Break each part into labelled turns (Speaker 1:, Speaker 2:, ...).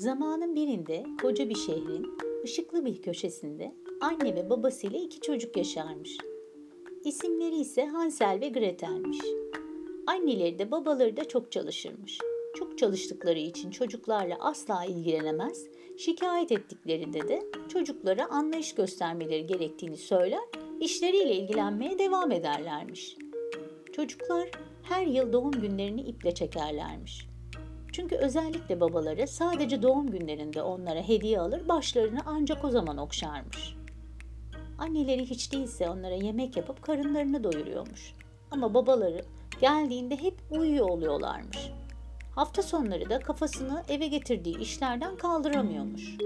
Speaker 1: Zamanın birinde koca bir şehrin ışıklı bir köşesinde anne ve babasıyla iki çocuk yaşarmış. İsimleri ise Hansel ve Gretel'miş. Anneleri de babaları da çok çalışırmış. Çok çalıştıkları için çocuklarla asla ilgilenemez, şikayet ettiklerinde de çocuklara anlayış göstermeleri gerektiğini söyler, işleriyle ilgilenmeye devam ederlermiş. Çocuklar her yıl doğum günlerini iple çekerlermiş. Çünkü özellikle babaları sadece doğum günlerinde onlara hediye alır, başlarını ancak o zaman okşarmış. Anneleri hiç değilse onlara yemek yapıp karınlarını doyuruyormuş. Ama babaları geldiğinde hep uyuyor oluyorlarmış. Hafta sonları da kafasını eve getirdiği işlerden kaldıramıyormuş.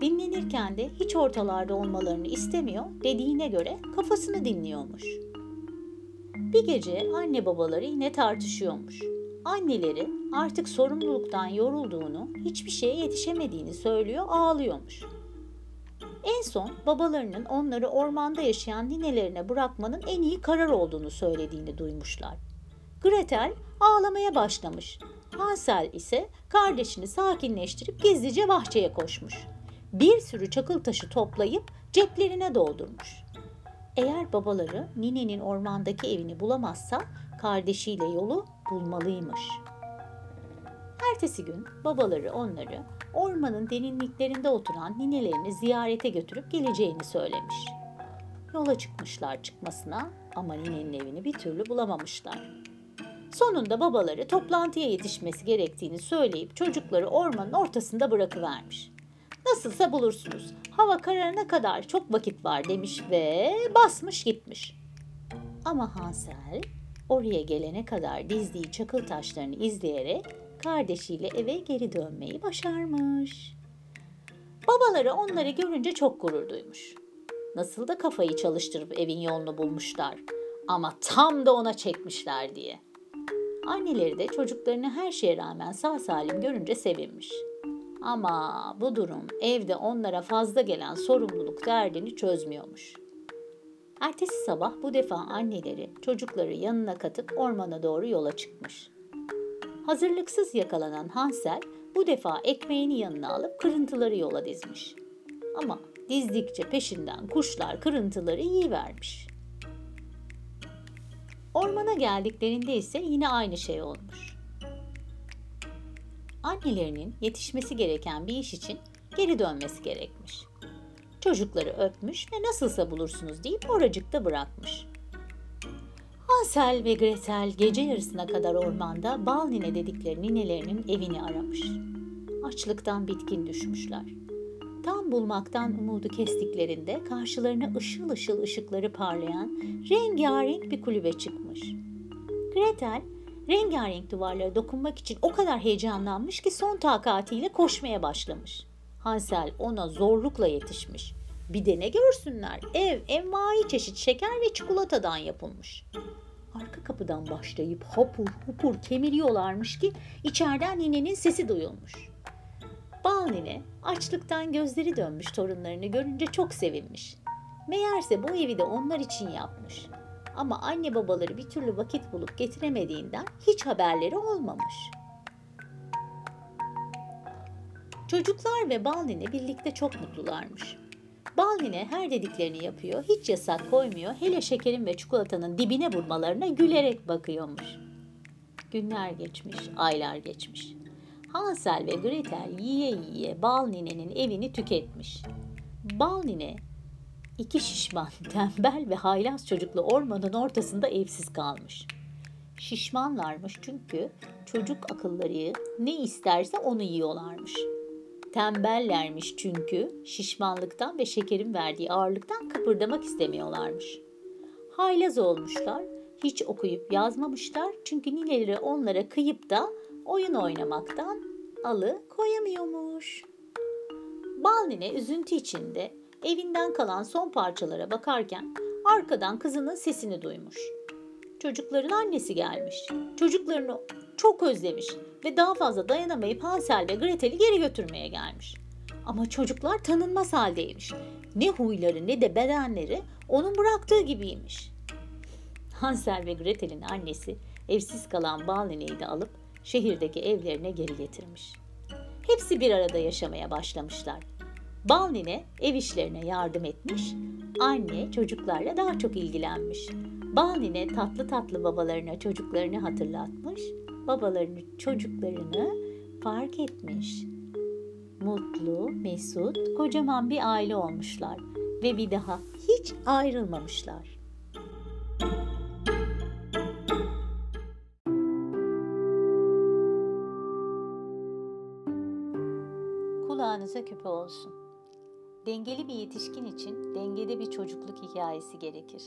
Speaker 1: Dinlenirken de hiç ortalarda olmalarını istemiyor, dediğine göre kafasını dinliyormuş. Bir gece anne babaları yine tartışıyormuş. Anneleri artık sorumluluktan yorulduğunu, hiçbir şeye yetişemediğini söylüyor, ağlıyormuş. En son babalarının onları ormanda yaşayan ninelerine bırakmanın en iyi karar olduğunu söylediğini duymuşlar. Gretel ağlamaya başlamış. Hansel ise kardeşini sakinleştirip gizlice bahçeye koşmuş. Bir sürü çakıl taşı toplayıp ceplerine doldurmuş. Eğer babaları ninenin ormandaki evini bulamazsa kardeşiyle yolu bulmalıymış. Ertesi gün babaları onları ormanın derinliklerinde oturan ninelerini ziyarete götürüp geleceğini söylemiş. Yola çıkmışlar çıkmasına ama ninenin evini bir türlü bulamamışlar. Sonunda babaları toplantıya yetişmesi gerektiğini söyleyip çocukları ormanın ortasında bırakıvermiş. Nasılsa bulursunuz. Hava kararına kadar çok vakit var demiş ve basmış gitmiş. Ama Hansel oraya gelene kadar dizdiği çakıl taşlarını izleyerek kardeşiyle eve geri dönmeyi başarmış. Babaları onları görünce çok gurur duymuş. Nasıl da kafayı çalıştırıp evin yolunu bulmuşlar. Ama tam da ona çekmişler diye. Anneleri de çocuklarını her şeye rağmen sağ salim görünce sevinmiş. Ama bu durum evde onlara fazla gelen sorumluluk derdini çözmüyormuş. Ertesi sabah bu defa anneleri çocukları yanına katıp ormana doğru yola çıkmış. Hazırlıksız yakalanan Hansel bu defa ekmeğini yanına alıp kırıntıları yola dizmiş. Ama dizdikçe peşinden kuşlar kırıntıları yiyivermiş. Ormana geldiklerinde ise yine aynı şey olmuş. Annelerinin yetişmesi gereken bir iş için geri dönmesi gerekmiş. Çocukları öpmüş ve nasılsa bulursunuz deyip oracıkta bırakmış. Hansel ve Gretel gece yarısına kadar ormanda bal nine dedikleri ninelerinin evini aramış. Açlıktan bitkin düşmüşler. Tam bulmaktan umudu kestiklerinde karşılarına ışıl ışıl ışıkları parlayan rengarenk bir kulübe çıkmış. Gretel rengarenk duvarlara dokunmak için o kadar heyecanlanmış ki son takatiyle koşmaya başlamış. Hansel ona zorlukla yetişmiş. Bir de ne görsünler ev envai çeşit şeker ve çikolatadan yapılmış. Arka kapıdan başlayıp hapur hupur kemiriyorlarmış ki içeriden ninenin sesi duyulmuş. Bal nine açlıktan gözleri dönmüş torunlarını görünce çok sevinmiş. Meğerse bu evi de onlar için yapmış. Ama anne babaları bir türlü vakit bulup getiremediğinden hiç haberleri olmamış. Çocuklar ve Balnine birlikte çok mutlularmış. Balnine her dediklerini yapıyor, hiç yasak koymuyor, hele şekerin ve çikolatanın dibine vurmalarına gülerek bakıyormuş. Günler geçmiş, aylar geçmiş. Hansel ve Gretel yiye yiye Bal Nine'nin evini tüketmiş. Bal Nine iki şişman, tembel ve haylaz çocuklu ormanın ortasında evsiz kalmış. Şişmanlarmış çünkü çocuk akılları ne isterse onu yiyorlarmış. Tembellermiş çünkü şişmanlıktan ve şekerin verdiği ağırlıktan kıpırdamak istemiyorlarmış. Haylaz olmuşlar, hiç okuyup yazmamışlar çünkü nineleri onlara kıyıp da oyun oynamaktan alı koyamıyormuş. Bal nine üzüntü içinde evinden kalan son parçalara bakarken arkadan kızının sesini duymuş. Çocukların annesi gelmiş. Çocuklarını çok özlemiş ve daha fazla dayanamayıp Hansel ve Gretel'i geri götürmeye gelmiş. Ama çocuklar tanınmaz haldeymiş. Ne huyları ne de bedenleri onun bıraktığı gibiymiş. Hansel ve Gretel'in annesi evsiz kalan Balnine'yi de alıp şehirdeki evlerine geri getirmiş. hepsi bir arada yaşamaya başlamışlar. Bal nine ev işlerine yardım etmiş, anne çocuklarla daha çok ilgilenmiş. Bal nine tatlı tatlı babalarına çocuklarını hatırlatmış, babalarını çocuklarını fark etmiş. Mutlu, mesut, kocaman bir aile olmuşlar ve bir daha hiç ayrılmamışlar. Kulağınıza küpe olsun. Dengeli bir yetişkin için dengede bir çocukluk hikayesi gerekir.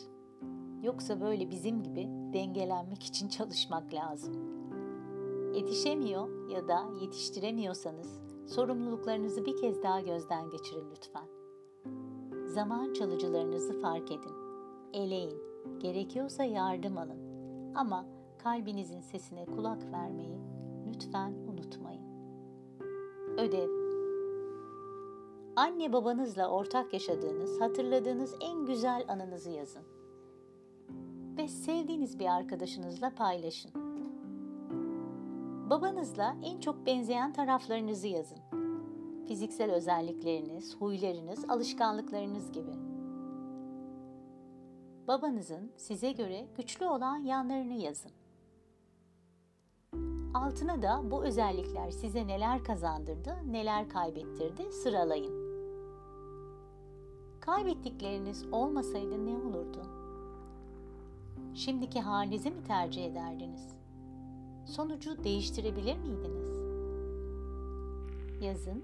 Speaker 1: Yoksa böyle bizim gibi dengelenmek için çalışmak lazım. Yetişemiyor ya da yetiştiremiyorsanız sorumluluklarınızı bir kez daha gözden geçirin lütfen. Zaman çalıcılarınızı fark edin. Eleyin. Gerekiyorsa yardım alın. Ama kalbinizin sesine kulak vermeyi lütfen unutmayın. Ödev Anne babanızla ortak yaşadığınız, hatırladığınız en güzel anınızı yazın. Ve sevdiğiniz bir arkadaşınızla paylaşın. Babanızla en çok benzeyen taraflarınızı yazın. Fiziksel özellikleriniz, huylarınız, alışkanlıklarınız gibi. Babanızın size göre güçlü olan yanlarını yazın. Altına da bu özellikler size neler kazandırdı, neler kaybettirdi sıralayın. Kaybettikleriniz olmasaydı ne olurdu? Şimdiki halinizi mi tercih ederdiniz? Sonucu değiştirebilir miydiniz? Yazın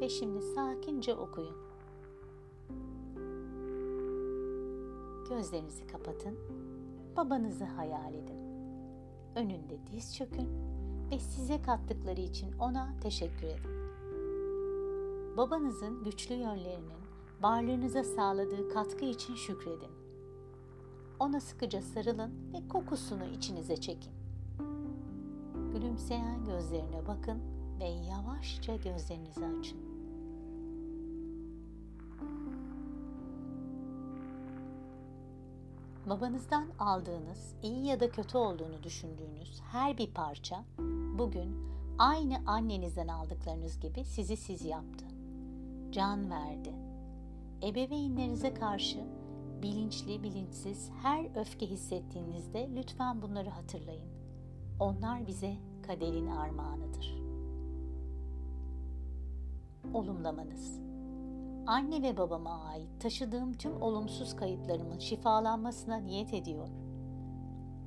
Speaker 1: ve şimdi sakince okuyun. Gözlerinizi kapatın, babanızı hayal edin. Önünde diz çökün ve size kattıkları için ona teşekkür edin. Babanızın güçlü yönlerinin varlığınıza sağladığı katkı için şükredin. Ona sıkıca sarılın ve kokusunu içinize çekin. Gülümseyen gözlerine bakın ve yavaşça gözlerinizi açın. Babanızdan aldığınız, iyi ya da kötü olduğunu düşündüğünüz her bir parça bugün aynı annenizden aldıklarınız gibi sizi siz yaptı. Can verdi. Ebeveynlerinize karşı bilinçli, bilinçsiz her öfke hissettiğinizde lütfen bunları hatırlayın. Onlar bize kaderin armağanıdır. Olumlamanız Anne ve babama ait taşıdığım tüm olumsuz kayıtlarımın şifalanmasına niyet ediyor.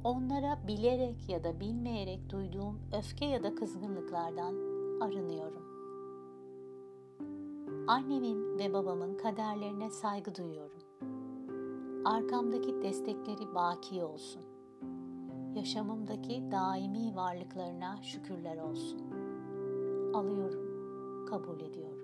Speaker 1: Onlara bilerek ya da bilmeyerek duyduğum öfke ya da kızgınlıklardan arınıyorum. Annemin ve babamın kaderlerine saygı duyuyorum. Arkamdaki destekleri baki olsun. Yaşamımdaki daimi varlıklarına şükürler olsun. Alıyorum, kabul ediyorum.